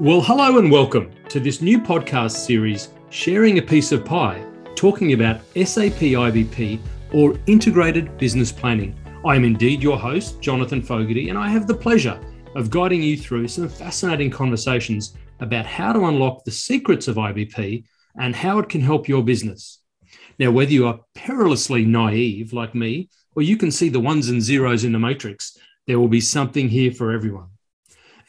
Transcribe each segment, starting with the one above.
Well, hello and welcome to this new podcast series, Sharing a Piece of Pie, talking about SAP IBP or Integrated Business Planning. I am indeed your host, Jonathan Fogarty, and I have the pleasure of guiding you through some fascinating conversations about how to unlock the secrets of IBP and how it can help your business. Now, whether you are perilously naive like me, or you can see the ones and zeros in the matrix, there will be something here for everyone.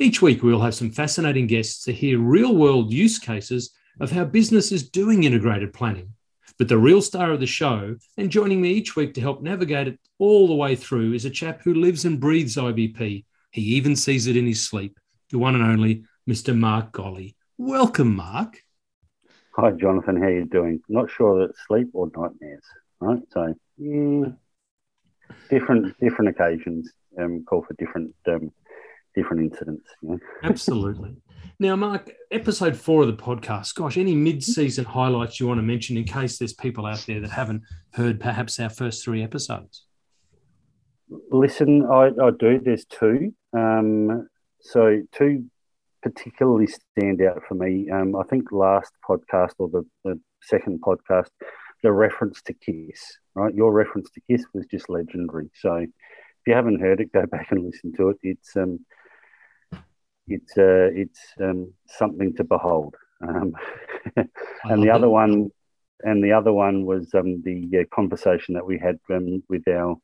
Each week, we'll have some fascinating guests to hear real world use cases of how business is doing integrated planning. But the real star of the show, and joining me each week to help navigate it all the way through, is a chap who lives and breathes IBP. He even sees it in his sleep, the one and only Mr. Mark Golley. Welcome, Mark. Hi, Jonathan. How you doing? Not sure that it's sleep or nightmares, right? So, mm, different different occasions um, call for different um, different incidents. You know? Absolutely. Now, Mark, episode four of the podcast. Gosh, any mid-season highlights you want to mention in case there's people out there that haven't heard perhaps our first three episodes? Listen, I, I do. There's two. Um, so two particularly stand out for me. Um, I think last podcast or the, the second podcast, the reference to Kiss, right? Your reference to Kiss was just legendary. So if you haven't heard it, go back and listen to it. It's um, it's uh, it's um, something to behold. Um, and the other it. one, and the other one was um, the uh, conversation that we had um, with our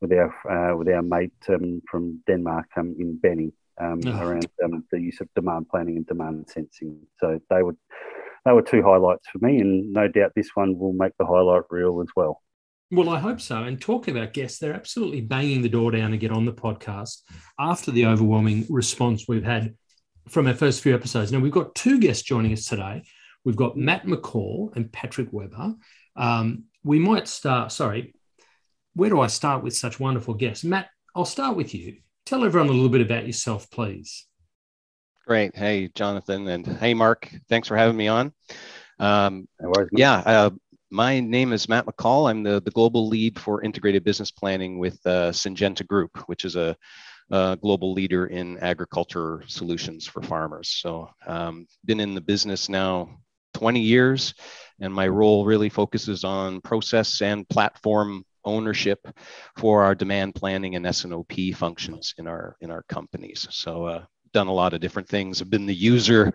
with our uh, with our mate um, from Denmark um, in Benny oh. around the use of demand planning and demand sensing. So they would they were two highlights for me, and no doubt this one will make the highlight reel as well. Well, I hope so. And talking about guests, they're absolutely banging the door down to get on the podcast after the overwhelming response we've had from our first few episodes. Now, we've got two guests joining us today. We've got Matt McCall and Patrick Weber. Um, we might start, sorry, where do I start with such wonderful guests? Matt, I'll start with you. Tell everyone a little bit about yourself, please. Great. Hey, Jonathan, and hey, Mark. Thanks for having me on. Um, yeah, uh, my name is Matt McCall. I'm the, the global lead for integrated business planning with uh, Syngenta Group, which is a, a, global leader in agriculture solutions for farmers. So, um, been in the business now 20 years, and my role really focuses on process and platform ownership for our demand planning and S&OP functions in our in our companies. So, uh, done a lot of different things. I've been the user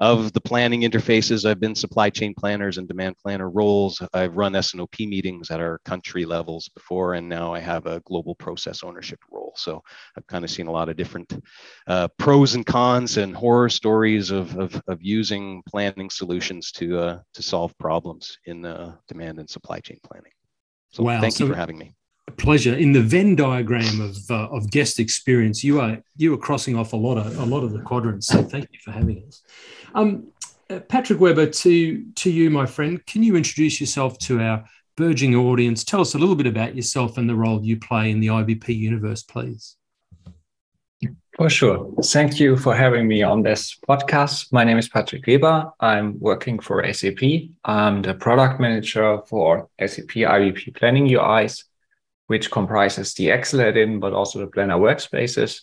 of the planning interfaces. I've been supply chain planners and demand planner roles. I've run S&OP meetings at our country levels before, and now I have a global process ownership role. So I've kind of seen a lot of different uh, pros and cons and horror stories of, of, of using planning solutions to, uh, to solve problems in uh, demand and supply chain planning. So wow. thank so, you for having me pleasure. In the Venn diagram of uh, of guest experience, you are you are crossing off a lot of a lot of the quadrants. So thank you for having us. Um, uh, Patrick Weber, to to you, my friend, can you introduce yourself to our burgeoning audience? Tell us a little bit about yourself and the role you play in the IBP universe, please. For sure. Thank you for having me on this podcast. My name is Patrick Weber. I'm working for SAP. I'm the product manager for SAP IBP Planning UIs which comprises the Excel add-in, but also the Planner workspaces.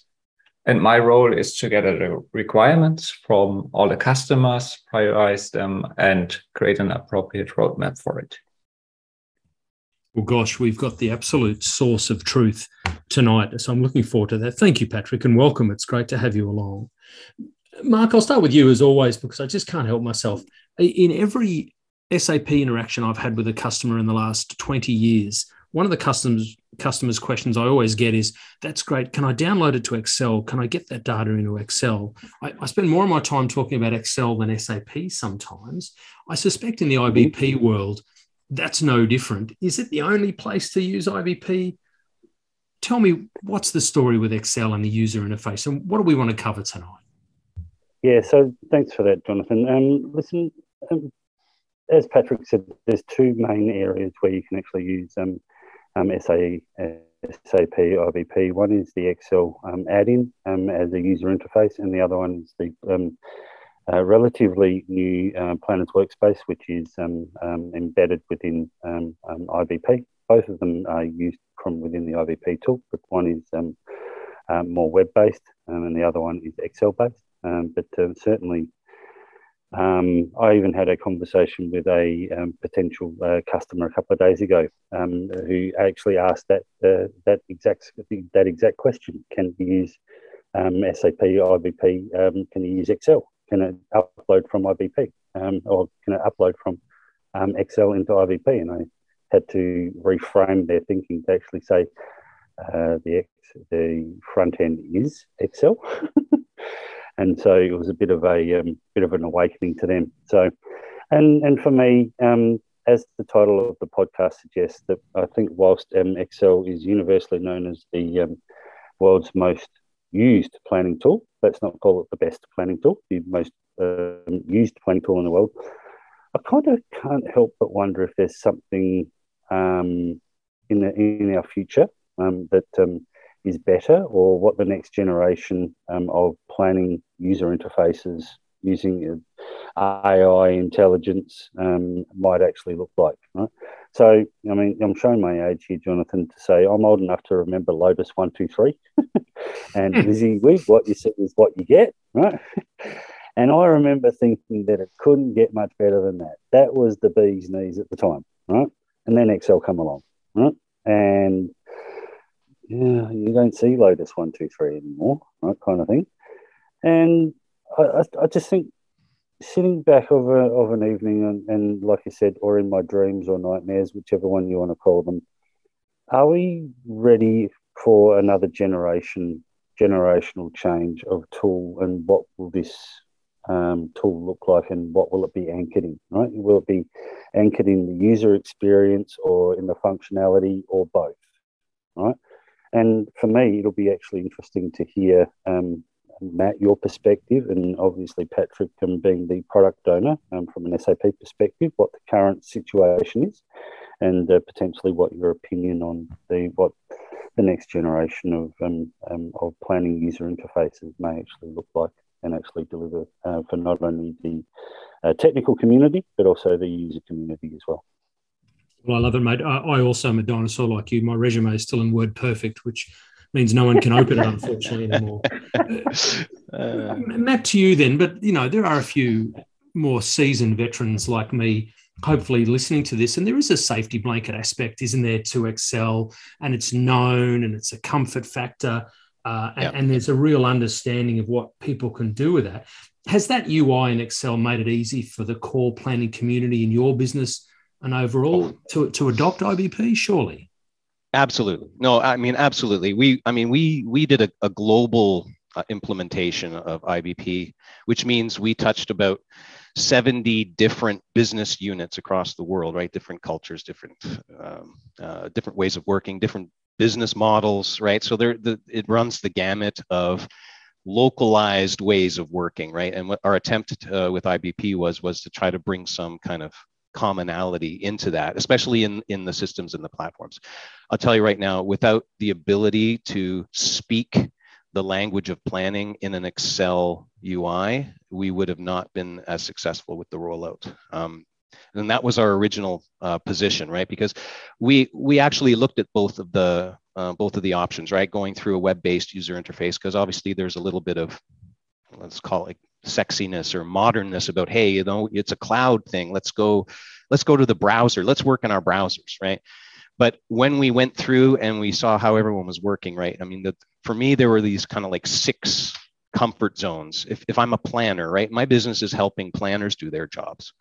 And my role is to gather the requirements from all the customers, prioritize them, and create an appropriate roadmap for it. Well, gosh, we've got the absolute source of truth tonight. So I'm looking forward to that. Thank you, Patrick, and welcome. It's great to have you along. Mark, I'll start with you as always because I just can't help myself. In every SAP interaction I've had with a customer in the last 20 years, one of the customers customers questions I always get is that's great. Can I download it to Excel? Can I get that data into Excel? I, I, spend more of my time talking about Excel than SAP sometimes. I suspect in the IBP world, that's no different. Is it the only place to use IBP? Tell me what's the story with Excel and the user interface, and what do we want to cover tonight? Yeah, so thanks for that, Jonathan. Um, listen, um, as Patrick said, there's two main areas where you can actually use um, um, SAE, SAP IBP. One is the Excel um, add-in um, as a user interface, and the other one is the um, uh, relatively new uh, Planners Workspace, which is um, um, embedded within IBP. Both of them are used from within the IBP tool, but one is uh, more web-based, and the other one is Excel-based. but um, certainly um, I even had a conversation with a um, potential uh, customer a couple of days ago um, who actually asked that uh, that exact that exact question: Can you use um, SAP IBP? Um, can you use Excel? Can it upload from IBP, um, or can it upload from Excel into IBP? And I had to reframe their thinking to actually say uh, the the front end is Excel. and so it was a bit of a um, bit of an awakening to them. So, and and for me, um, as the title of the podcast suggests, that I think whilst um, Excel is universally known as the um, world's most used planning tool, let's not call it the best planning tool, the most um, used planning tool in the world. I kind of can't help but wonder if there's something um, in the in our future that is better or what the next generation um, of planning user interfaces using uh, AI intelligence um, might actually look like. Right? So, I mean, I'm showing my age here, Jonathan, to say I'm old enough to remember Lotus 123 and WYSIWYG, what you see is what you get, right? And I remember thinking that it couldn't get much better than that. That was the bee's knees at the time, right? And then Excel come along, right? And yeah, you don't see Lotus one, two, three anymore, right? Kind of thing. And I, I, just think sitting back of, a, of an evening and, and, like you said, or in my dreams or nightmares, whichever one you want to call them, are we ready for another generation, generational change of tool? And what will this um, tool look like and what will it be anchored in, right? Will it be anchored in the user experience or in the functionality or both, right? And for me, it'll be actually interesting to hear, um, Matt, your perspective, and obviously Patrick um, being the product owner um, from an SAP perspective, what the current situation is, and uh, potentially what your opinion on the what the next generation of um, um, of planning user interfaces may actually look like and actually deliver uh, for not only the uh, technical community but also the user community as well. Well, I love it, mate. I, I also am a dinosaur like you. My resume is still in Word Perfect, which means no one can open it, unfortunately, anymore. Uh, Matt, to you then, but you know, there are a few more seasoned veterans like me hopefully listening to this and there is a safety blanket aspect isn't there to excel and it's known and it's a comfort factor uh, and, and, there's a real understanding of what people can do with that has that ui in excel made it easy for the core planning community in your business and overall to, to adopt IBP, surely? Absolutely. No, I mean, absolutely. We, I mean, we, we did a, a global uh, implementation of IBP, which means we touched about 70 different business units across the world, right? Different cultures, different, um, uh, different ways of working, different business models, right? So there, the, it runs the gamut of localized ways of working, right? And what our attempt uh, with IBP was was to try to bring some kind of commonality into that, especially in, in the systems and the platforms. I'll tell you right now, without the ability to speak the language of planning in an Excel UI, we would have not been as successful with the rollout. Um, and that was our original uh, position, right? Because we we actually looked at both of the uh, both of the options, right? Going through a web-based user interface, because obviously there's a little bit of let's call it sexiness or modernness about hey you know it's a cloud thing. Let's go let's go to the browser. Let's work in our browsers right? But when we went through and we saw how everyone was working right? I mean that for me there were these kind of like six comfort zones. If, if i'm a planner right my business is helping planners do their jobs.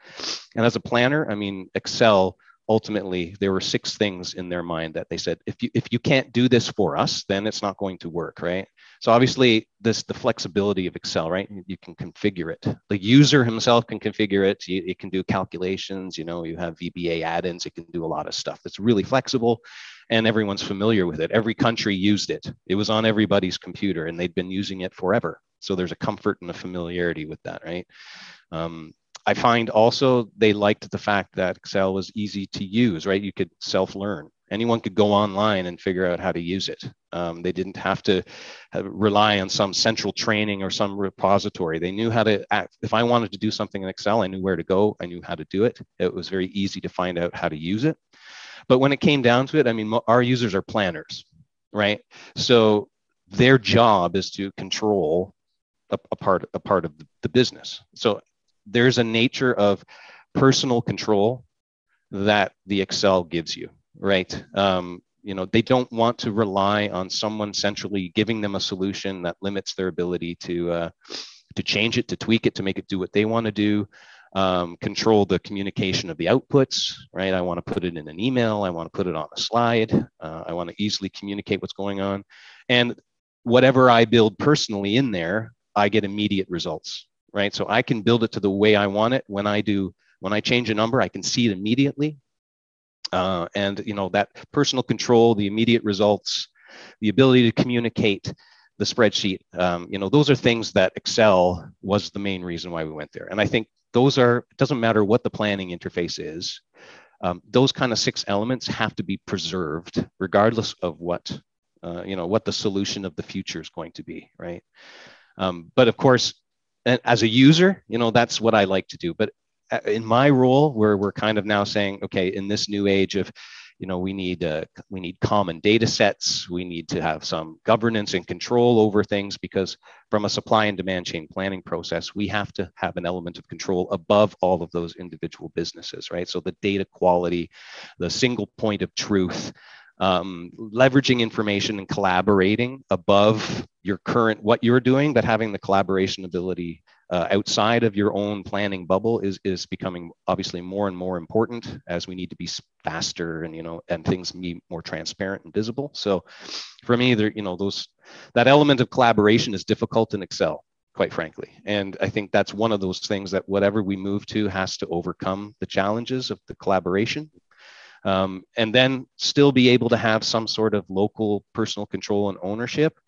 And as a planner i mean excel ultimately there were six things in their mind that they said if you if you can't do this for us then it's not going to work right so obviously this the flexibility of excel right? You can configure it. The user himself can configure it. It can do calculations you know you have vba add-ins it can do a lot of stuff that's really flexible and everyone's familiar with it. Every country used it. It was on everybody's computer and they'd been using it forever. So there's a comfort and a familiarity with that right? Um, I find also they liked the fact that Excel was easy to use, right? You could self learn. Anyone could go online and figure out how to use it. Um, they didn't have to have, rely on some central training or some repository. They knew how to act. If I wanted to do something in Excel, I knew where to go. I knew how to do it. It was very easy to find out how to use it. But when it came down to it, I mean, our users are planners, right? So their job is to control a, a part a part of the business. So there's a nature of personal control that the Excel gives you, right? Um, you know, they don't want to rely on someone centrally giving them a solution that limits their ability to uh, to change it, to tweak it, to make it do what they want to do. Um, control the communication of the outputs, right? I want to put it in an email. I want to put it on a slide. Uh, I want to easily communicate what's going on. And whatever I build personally in there, I get immediate results, right? So I can build it to the way I want it. When I do, when I change a number, I can see it immediately. Uh, and you know that personal control, the immediate results, the ability to communicate the spreadsheet, um, you know, those are things that Excel was the main reason why we went there. And I think those are, it doesn't matter what the planning interface is, um, those kind of six elements have to be preserved regardless of what, uh, you know, what the solution of the future is going to be, right? Um, but of course, as a user, you know, that's what I like to do. But in my role, where we're kind of now saying, okay, in this new age of, you know, we need uh, we need common data sets. We need to have some governance and control over things because from a supply and demand chain planning process, we have to have an element of control above all of those individual businesses, right? So the data quality, the single point of truth, um, leveraging information and collaborating above your current what you're doing, but having the collaboration ability uh, outside of your own planning bubble is is becoming obviously more and more important as we need to be faster and you know and things be more transparent and visible. So for me, there you know those that element of collaboration is difficult in Excel quite frankly. And I think that's one of those things that whatever we move to has to overcome the challenges of the collaboration um, and then still be able to have some sort of local personal control and ownership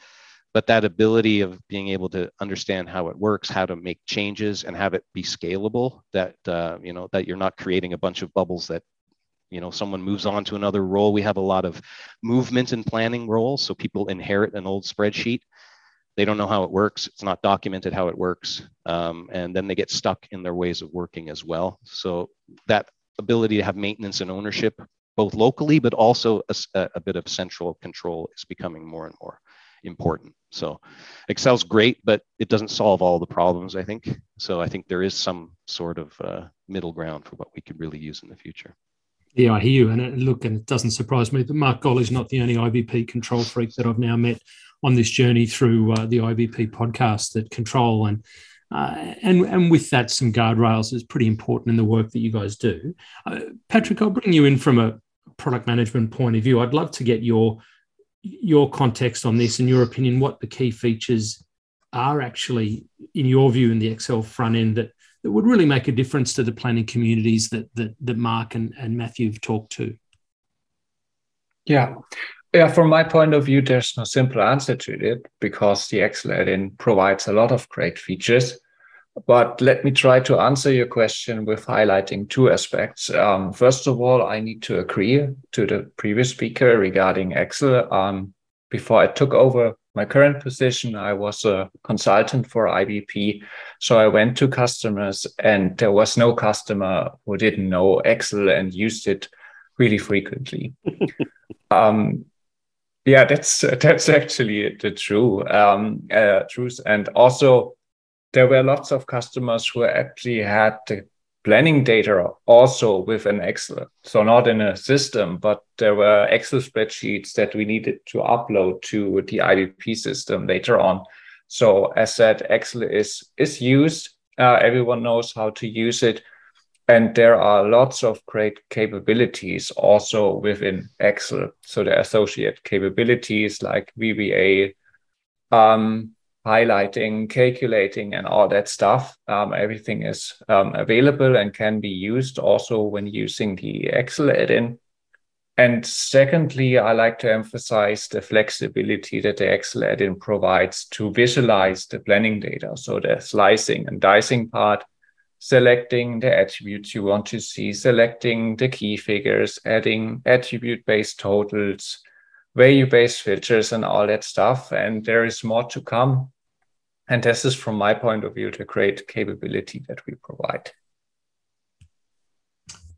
but that ability of being able to understand how it works how to make changes and have it be scalable that uh, you know that you're not creating a bunch of bubbles that you know someone moves on to another role. We have a lot of movement and planning roles so people inherit an old spreadsheet. They don't know how it works. It's not documented how it works um, and then they get stuck in their ways of working as well. So that ability to have maintenance and ownership both locally but also a, a, bit of central control is becoming more and more important. So excel's great but it doesn't solve all the problems i think. So i think there is some sort of uh, middle ground for what we could really use in the future. Yeah i hear you. And it, look and it doesn't surprise me that mark Golley is not the only IBP control freak that i've now met on this journey through uh, the IBP podcast that control. And uh, and and with that, some guardrails is pretty important in the work that you guys do. Uh, Patrick, I'll bring you in from a product management point of view. I'd love to get your your context on this and your opinion. What the key features are actually, in your view, in the Excel front end that that would really make a difference to the planning communities that that, that Mark and, and Matthew have talked to. Yeah. Yeah, from my point of view, there's no simple answer to it because the Excel add-in provides a lot of great features. But let me try to answer your question with highlighting two aspects. Um, first of all, I need to agree to the previous speaker regarding Excel. Um, before I took over my current position, I was a consultant for IBP. So I went to customers, and there was no customer who didn't know Excel and used it really frequently. um, yeah, that's that's actually the true um, uh, truth. And also, there were lots of customers who actually had the planning data also with an Excel. So not in a system, but there were Excel spreadsheets that we needed to upload to the IBP system later on. So as said, Excel is is used. Uh, everyone knows how to use it and there are lots of great capabilities also within Excel. So the associate capabilities like VBA, um, highlighting, calculating, and all that stuff. Um, everything is um, available and can be used also when using the Excel add-in. And secondly, I like to emphasize the flexibility that the Excel add-in provides to visualize the planning data. So the slicing and dicing part selecting the attributes you want to see, selecting the key figures, adding attribute based totals, value based filters, and all that stuff. And there is more to come. And this is, from my point of view, the great capability that we provide.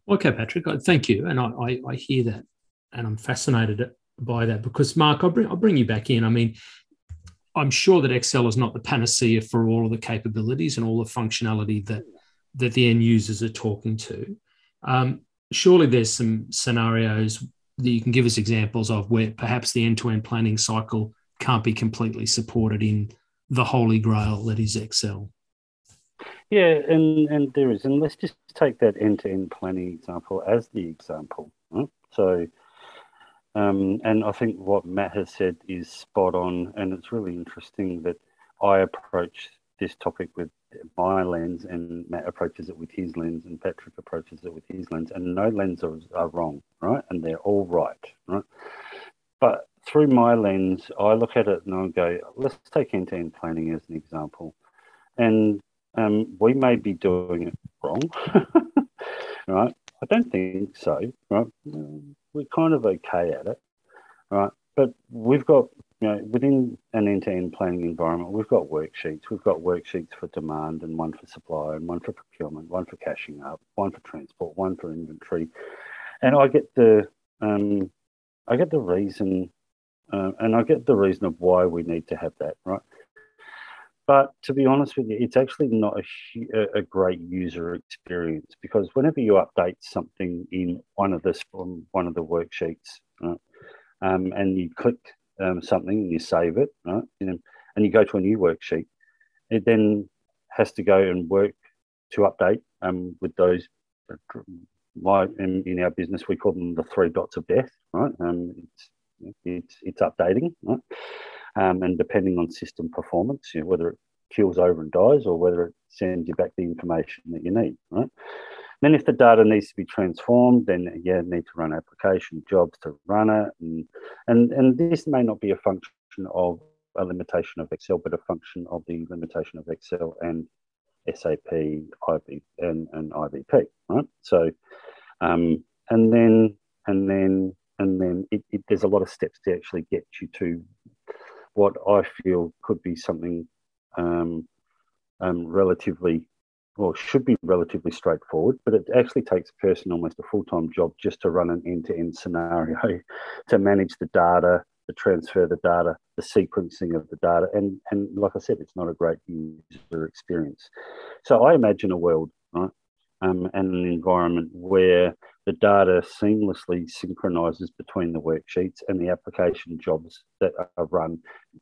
Okay, Patrick, thank you. And I, I, I hear that and I'm fascinated by that because, Mark, I'll bring, I'll bring you back in. I mean, I'm sure that Excel is not the panacea for all of the capabilities and all the functionality that that the end users are talking to. Um, surely there's some scenarios that you can give us examples of where perhaps the end-to-end planning cycle can't be completely supported in the holy grail that is Excel. Yeah, and, and there is. And let's just take that end to end planning example as the example. So, um, and I think what Matt has said is spot on. And it's really interesting that I approach this topic with my lens and Matt approaches it with his lens and Patrick approaches it with his lens. And no lens are, are wrong, right? And they're all right, right? But through my lens, I look at it and I go, let's take end to end planning as an example. And um, we may be doing it wrong, right? I don't think so, right? We're kind of okay at it, right? But we've got, you know, within an end-to-end planning environment, we've got worksheets. We've got worksheets for demand and one for supply and one for procurement, one for cashing up, one for transport, one for inventory. And I get the, um, I get the reason, uh, and I get the reason of why we need to have that, right? But to be honest with you, it's actually not a, a great user experience because whenever you update something in one of this from one of the worksheets, right, um, and you click um, something and you save it, right, and, and you go to a new worksheet, it then has to go and work to update um, with those. My in, in our business, we call them the three dots of death, right? Um, it's it's it's updating, right? Um, and depending on system performance, you know, whether it kills over and dies or whether it sends you back the information that you need, right? Then if the data needs to be transformed, then yeah, need to run application jobs to run it. And, and, and this may not be a function of a limitation of Excel, but a function of the limitation of Excel and SAP, IB, and, and IBP, right? So, um, and then, and then, and then it, it, there's a lot of steps to actually get you to what I feel could be something um, um, relatively, or should be relatively straightforward, but it actually takes a person almost a full time job just to run an end to end scenario to manage the data, to transfer the data, the sequencing of the data. And, and like I said, it's not a great user experience. So I imagine a world, right? Um, and an environment where the data seamlessly synchronizes between the worksheets and the application jobs that are run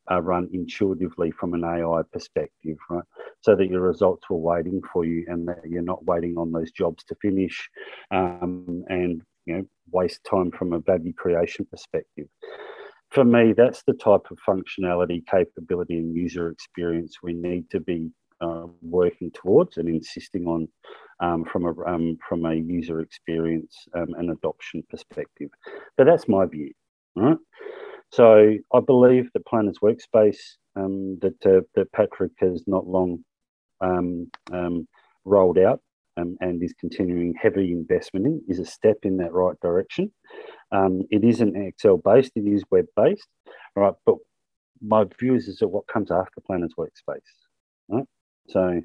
are run intuitively from an AI perspective, right? So that your results were waiting for you and that you're not waiting on those jobs to finish um, and you know waste time from a value creation perspective. For me, that's the type of functionality, capability, and user experience we need to be uh, working towards and insisting on um, from a um, from a user experience um, and adoption perspective. But that's my view, right? So I believe the Planners Workspace um, that uh, that Patrick has not long um, rolled out and is continuing heavy investment in is a step in that right direction. it isn't Excel based; it is web based, right? But my view is, is that what comes after Planners Workspace, right? So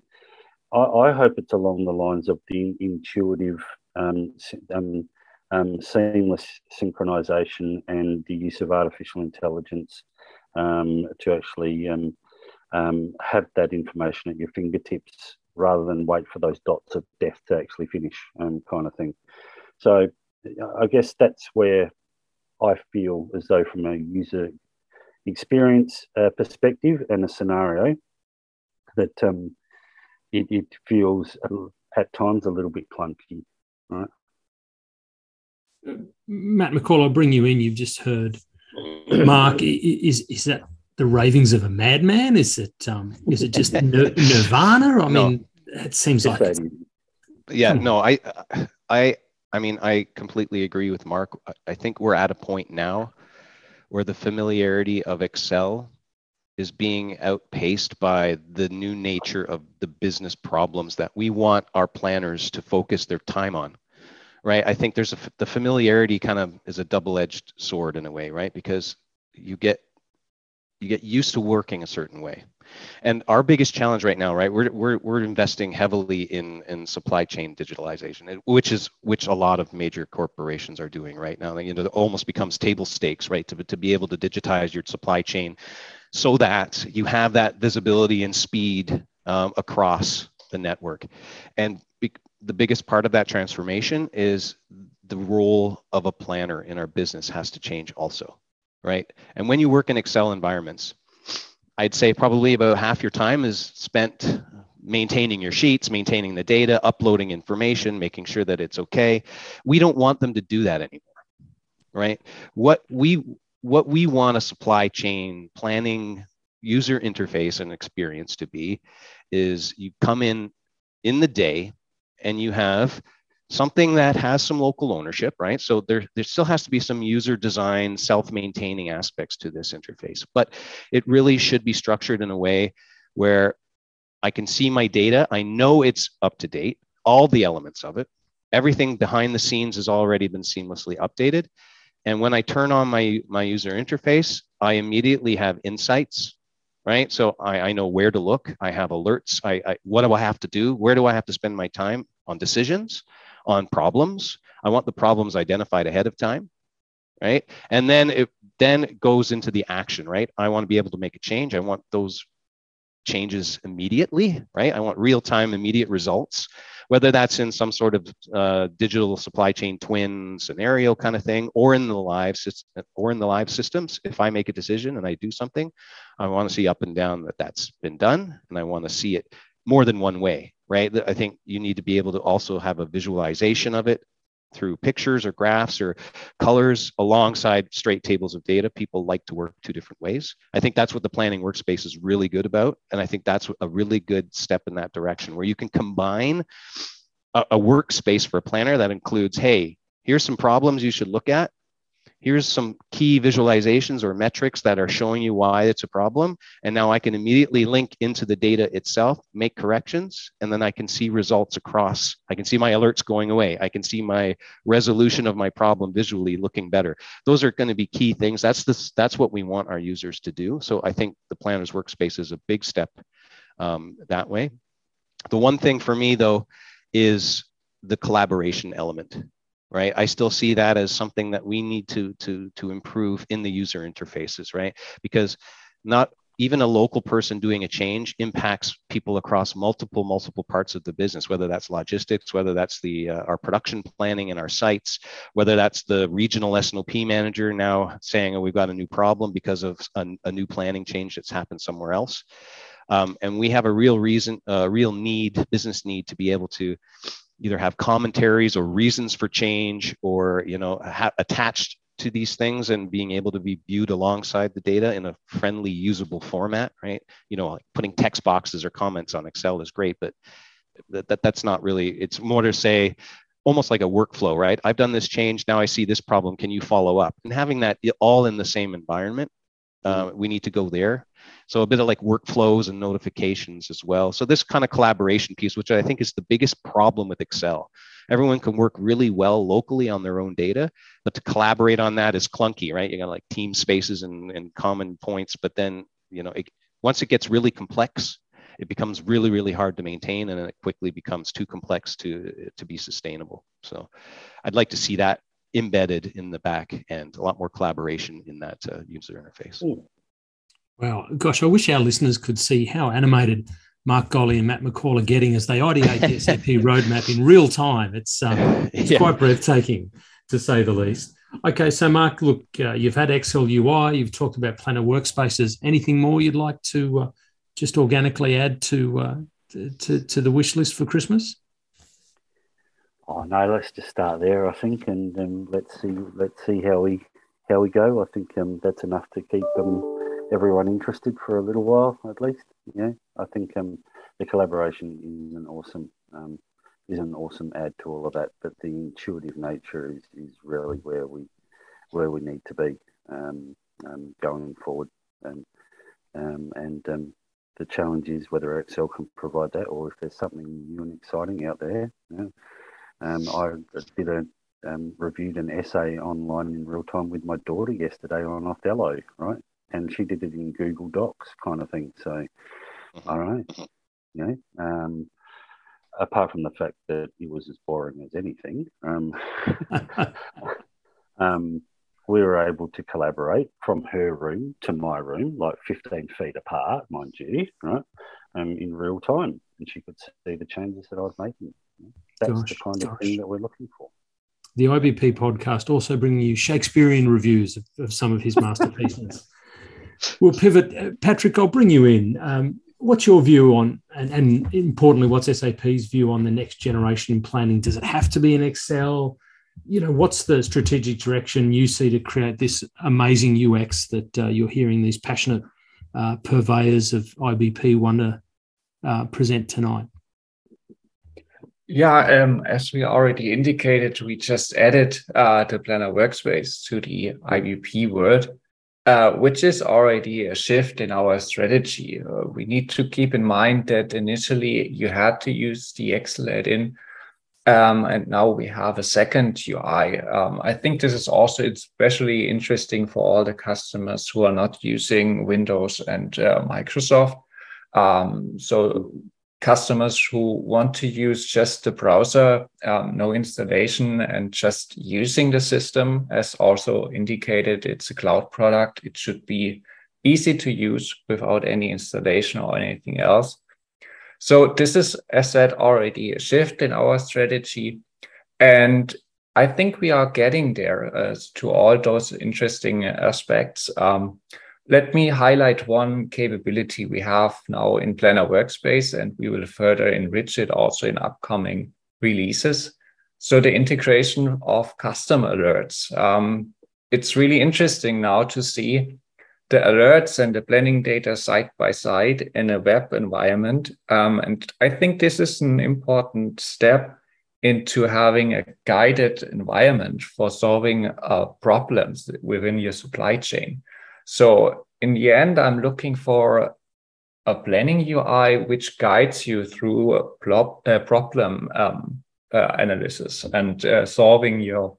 I, I hope it's along the lines of the intuitive, um, um, um, seamless synchronization and the use of artificial intelligence um, to actually um, um, have that information at your fingertips rather than wait for those dots of death to actually finish, kind of thing. So I guess that's where I feel as though, from a user experience uh, perspective and a scenario, that um, it, it feels at times a little bit clunky, right? Matt McCall, I'll bring you in. You've just heard Mark. Is is that the ravings of a madman? Is it um, is it just nirvana? I no. mean, it seems like. yeah, no, I, I, I mean, I completely agree with Mark. I think we're at a point now where the familiarity of Excel is being outpaced by the new nature of the business problems that we want our planners to focus their time on right? I think there's a the familiarity kind of is a double-edged sword in a way right? Because you get you get used to working a certain way. And our biggest challenge right now right we're, we're, we're investing heavily in in supply chain digitalization which is which a lot of major corporations are doing right now. You know it almost becomes table stakes right to, to be able to digitize your supply chain so that you have that visibility and speed um, across the network. And be- the biggest part of that transformation is the role of a planner in our business has to change also, right? And when you work in Excel environments, I'd say probably about half your time is spent maintaining your sheets, maintaining the data, uploading information, making sure that it's okay. We don't want them to do that anymore, right? What we what we want a supply chain planning user interface and experience to be is you come in in the day and you have something that has some local ownership, right? So there, there still has to be some user design, self-maintaining aspects to this interface, but it really should be structured in a way where I can see my data. I know it's up to date, all the elements of it. Everything behind the scenes has already been seamlessly updated. And when I turn on my, my user interface, I immediately have insights, right? So I, I know where to look. I have alerts. I, I, what do I have to do? Where do I have to spend my time on decisions, on problems? I want the problems identified ahead of time, right? And then it then goes into the action, right? I want to be able to make a change. I want those changes immediately, right? I want real time, immediate results, whether that's in some sort of uh, digital supply chain twin scenario kind of thing, or in the live system, or in the live systems. If I make a decision and I do something, I want to see up and down that that's been done, and I want to see it more than one way, right? I think you need to be able to also have a visualization of it through pictures or graphs or colors alongside straight tables of data. People like to work two different ways. I think that's what the planning workspace is really good about. And I think that's a really good step in that direction where you can combine a, a workspace for a planner that includes, hey, here's some problems you should look at here's some key visualizations or metrics that are showing you why it's a problem. And now I can immediately link into the data itself, make corrections, and then I can see results across. I can see my alerts going away. I can see my resolution of my problem visually looking better. Those are going to be key things. That's that's what we want our users to do. So I think the planner's workspace is a big step um, that way. The one thing for me though is the collaboration element right? I still see that as something that we need to to to improve in the user interfaces right? Because not even a local person doing a change impacts people across multiple multiple parts of the business whether that's logistics whether that's the uh, our production planning and our sites whether that's the regional S&OP manager now saying oh we've got a new problem because of a, a new planning change that's happened somewhere else. Um, and we have a real reason a uh, real need business need to be able to either have commentaries or reasons for change or you know ha- attached to these things and being able to be viewed alongside the data in a friendly usable format right? You know like putting text boxes or comments on excel is great but that, that that's not really it's more to say almost like a workflow right? I've done this change now i see this problem can you follow up? And having that all in the same environment uh, we need to go there so a bit of like workflows and notifications as well. So this kind of collaboration piece, which I think is the biggest problem with Excel. Everyone can work really well locally on their own data, but to collaborate on that is clunky, right? You got like team spaces and, and common points, but then you know it, once it gets really complex, it becomes really really hard to maintain, and it quickly becomes too complex to to be sustainable. So I'd like to see that embedded in the back and a lot more collaboration in that uh, user interface. Ooh. Wow. Gosh, I wish our listeners could see how animated Mark Golley and Matt McCall are getting as they ideate the SAP roadmap in real time. It's, um, it's yeah. quite breathtaking, to say the least. Okay, so Mark, look, uh, you've had Excel UI, you've talked about Planner workspaces. Anything more you'd like to uh, just organically add to, uh, to to the wish list for Christmas? Oh no, let's just start there, I think, and um, let's see let's see how we how we go. I think um, that's enough to keep them. Everyone interested for a little while at least. Yeah, I think um, the collaboration is an awesome um, is an awesome add to all of that. But the intuitive nature is, is really where we where we need to be um, um going forward. And um, and um, the challenge is whether Excel can provide that, or if there's something new and exciting out there. Yeah. Um I did a um, reviewed an essay online in real time with my daughter yesterday on Othello, right? And she did it in Google Docs kind of thing. So, mm-hmm. all right, mm-hmm. you know, um, apart from the fact that it was as boring as anything, um, um, we were able to collaborate from her room to my room, like 15 feet apart, mind you, right, um, in real time. And she could see the changes that I was making. That's gosh, the kind gosh. of thing that we're looking for. The IBP podcast also bringing you Shakespearean reviews of, of some of his masterpieces. We'll pivot. Uh, Patrick, I'll bring you in. Um, what's your view on, and, and, importantly, what's SAP's view on the next generation planning? Does it have to be in Excel? You know, what's the strategic direction you see to create this amazing UX that uh, you're hearing these passionate uh, purveyors of IBP want to uh, present tonight? Yeah, um, as we already indicated, we just added uh, the Planner Workspace to the IBP world. Uh, which is already a shift in our strategy. Uh, we need to keep in mind that initially you had to use the Excel add-in, um, and now we have a second UI. Um, I think this is also especially interesting for all the customers who are not using Windows and uh, Microsoft. Um, so customers who want to use just the browser, um, no installation, and just using the system, as also indicated, it's a cloud product. It should be easy to use without any installation or anything else. So this is, as said, already a shift in our strategy. And I think we are getting there uh, to all those interesting aspects. Um, let me highlight one capability we have now in Planner Workspace, and we will further enrich it also in upcoming releases. So the integration of custom alerts. Um, it's really interesting now to see the alerts and the planning data side by side in a web environment. Um, and I think this is an important step into having a guided environment for solving uh, problems within your supply chain. So in the end, I'm looking for a planning UI which guides you through a problem um, uh, analysis and uh, solving your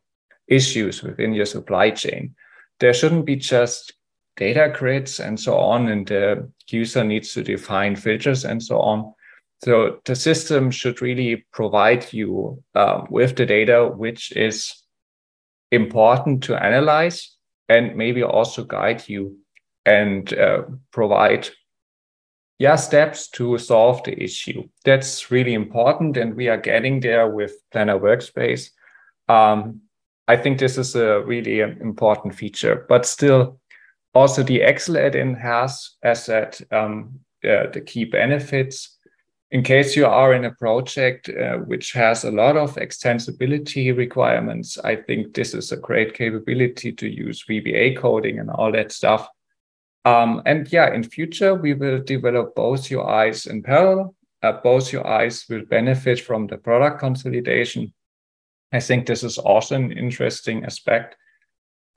issues within your supply chain. There shouldn't be just data grids and so on, and the user needs to define filters and so on. So the system should really provide you um, with the data which is important to analyze and maybe also guide you and uh, provide yeah steps to solve the issue. That's really important and we are getting there with planner workspace. Um, i think this is a really important feature but still also the excel add-in has as said um, uh, the key benefits in case you are in a project uh, which has a lot of extensibility requirements, I think this is a great capability to use VBA coding and all that stuff. Um, and yeah, in future, we will develop both UIs in parallel. Uh, both UIs will benefit from the product consolidation. I think this is also an interesting aspect.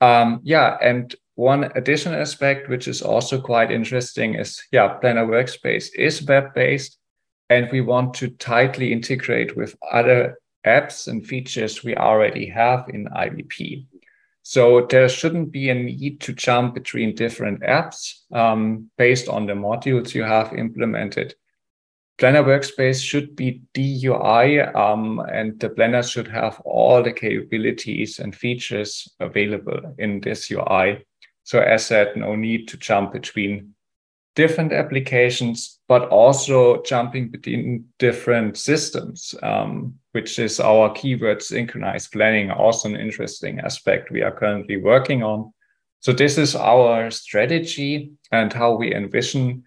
Um, yeah, and one additional aspect, which is also quite interesting, is yeah, Planner Workspace is web based and we want to tightly integrate with other apps and features we already have in IBP. So there shouldn't be a need to jump between different apps um, based on the modules you have implemented. Planner Workspace should be DUI, um, and the planner should have all the capabilities and features available in this UI. So as said, no need to jump between different applications, but also jumping between different systems, um, which is our keyword synchronized planning, also an interesting aspect we are currently working on. So this is our strategy and how we envision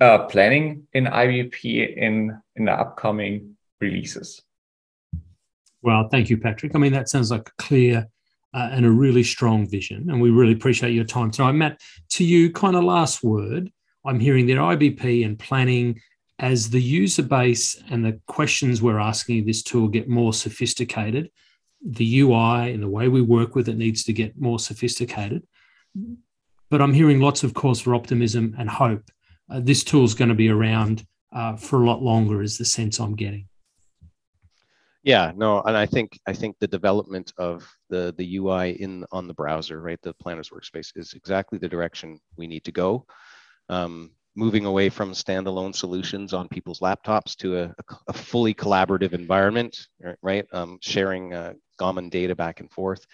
uh, planning in IBP in, in the upcoming releases. Well, thank you, Patrick. I mean, that sounds like a clear uh, and a really strong vision, and we really appreciate your time tonight. Matt, to you, kind of last word. I'm hearing that IBP and planning as the user base and the questions we're asking this tool get more sophisticated, the UI and the way we work with it needs to get more sophisticated. But I'm hearing lots of cause for optimism and hope. Uh, this tool is going to be around uh, for a lot longer, is the sense I'm getting. Yeah, no, and I think I think the development of the the UI in on the browser, right, the Planners Workspace, is exactly the direction we need to go um, moving away from standalone solutions on people's laptops to a, a fully collaborative environment, right? Um, sharing uh, common data back and forth.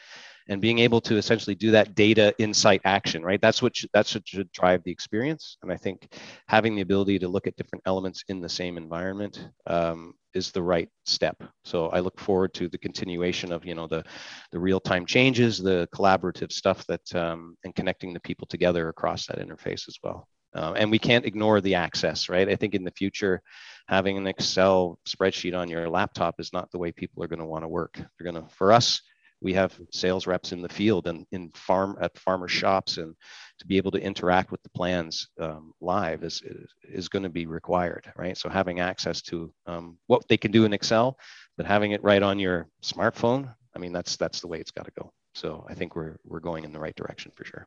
and being able to essentially do that data insight action right that's what what should drive the experience and i think having the ability to look at different elements in the same environment um, is the right step so i look forward to the continuation of you know the the real-time changes the collaborative stuff that um, and connecting the people together across that interface as well uh, and we can't ignore the access right? I think in the future having an excel spreadsheet on your laptop is not the way people are going to want to work. They're going to for us we have sales reps in the field and in farm at farmer shops and to be able to interact with the plans um, live is, is, is going to be required right? So having access to um, what they can do in excel but having it right on your smartphone i mean that's that's the way it's got to go. So i think we're we're going in the right direction for sure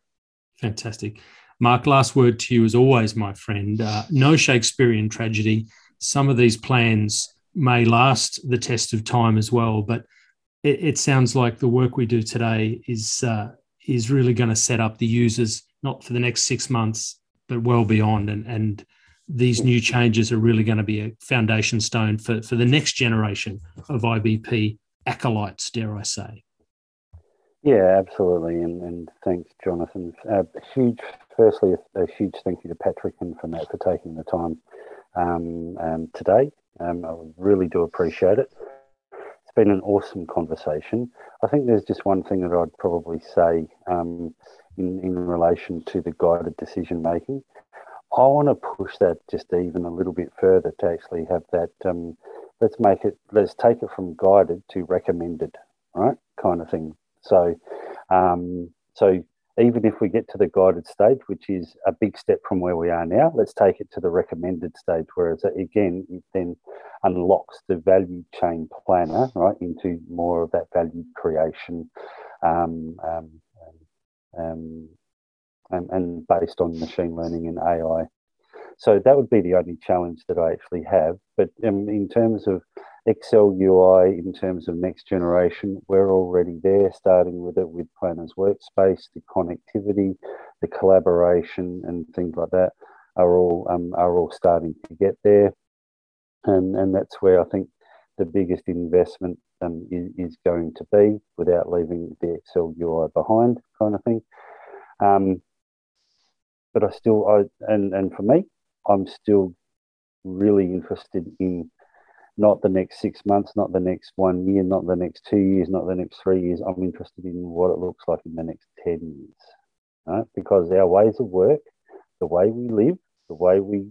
fantastic mark last word to you as always my friend uh, no shakespearean tragedy some of these plans may last the test of time as well but it, it sounds like the work we do today is uh, is really going to set up the users not for the next six months, but well beyond. And and these new changes are really going to be a foundation stone for, for the next generation of IBP acolytes, dare I say. Yeah, absolutely. And, and thanks, Jonathan. Uh, huge, firstly, a, a, huge thank you to Patrick and for Matt for taking the time um, um, today. Um, I really do appreciate it It's been an awesome conversation. I think there's just one thing that I'd probably say um, in, in relation to the guided decision making. I want to push that just even a little bit further to actually have that. Um, let's make it. Let's take it from guided to recommended, right? Kind of thing. So, um, so even if we get to the guided stage, which is a big step from where we are now, let's take it to the recommended stage, whereas again, it then unlocks the value chain planner right into more of that value creation um, um, um, and, and based on machine learning and AI. So that would be the only challenge that I actually have. But um, in terms of Excel UI in terms of next generation, we're already there, starting with it with Planners Workspace, the connectivity, the collaboration, and things like that are all um, are all starting to get there, and and that's where I think the biggest investment um, is, is going to be, without leaving the Excel UI behind, kind of thing. Um, but I still, I and and for me, I'm still really interested in not the next six months, not the next one year, not the next two years, not the next three years. I'm interested in what it looks like in the next 10 years. Right? Because our ways of work, the way we live, the way we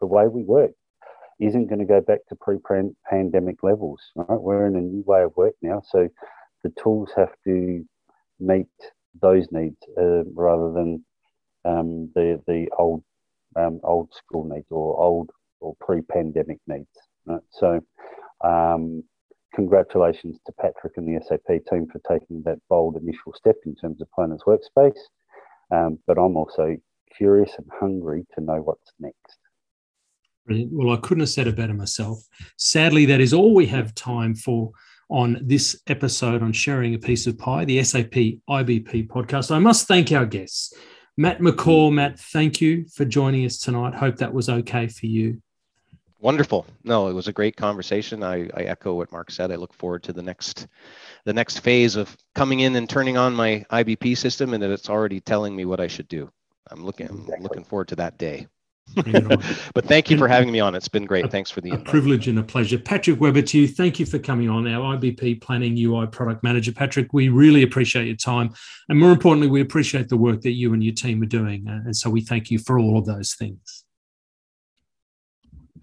the way we work isn't going to go back to pre-pandemic levels. Right? We're in a new way of work now. So the tools have to meet those needs uh, rather than um, the the old um, old school needs or old or pre-pandemic needs. Right? So, um, congratulations to Patrick and the SAP team for taking that bold initial step in terms of Planners Workspace. Um, but I'm also curious and hungry to know what's next. Brilliant. Well, I couldn't have said it better myself. Sadly, that is all we have time for on this episode on sharing a piece of pie, the SAP IBP podcast. I must thank our guests. Matt McCall, Matt, thank you for joining us tonight. Hope that was okay for you. Wonderful. No, it was a great conversation. I, I echo what Mark said. I look forward to the next the next phase of coming in and turning on my IBP system and that it's already telling me what I should do. I'm looking I'm looking forward to that day. but thank you for having me on. It's been great. Thanks for the a privilege and a pleasure. Patrick Weber to you. Thank you for coming on, our IBP Planning UI Product Manager. Patrick, we really appreciate your time. And more importantly, we appreciate the work that you and your team are doing. Uh, and so we thank you for all of those things.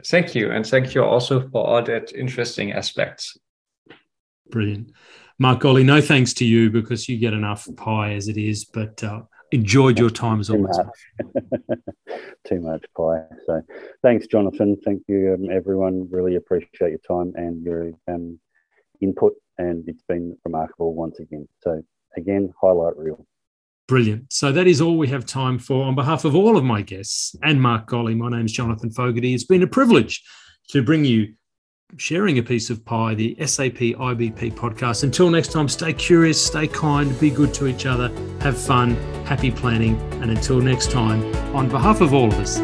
Thank you. And thank you also for all that interesting aspects. Brilliant. Mark Golley, no thanks to you because you get enough pie as it is, but uh, enjoyed your time as always. Too much pie. So thanks, Jonathan. Thank you, um, everyone. Really appreciate your time and your um, input. And it's been remarkable once again. So, again, highlight reel. Brilliant. So that is all we have time for. On behalf of all of my guests and Mark Golley, my name is Jonathan Fogarty. It's been a privilege to bring you sharing a piece of pie, the SAP IBP podcast. Until next time, stay curious, stay kind, be good to each other, have fun, happy planning. And until next time, on behalf of all of us,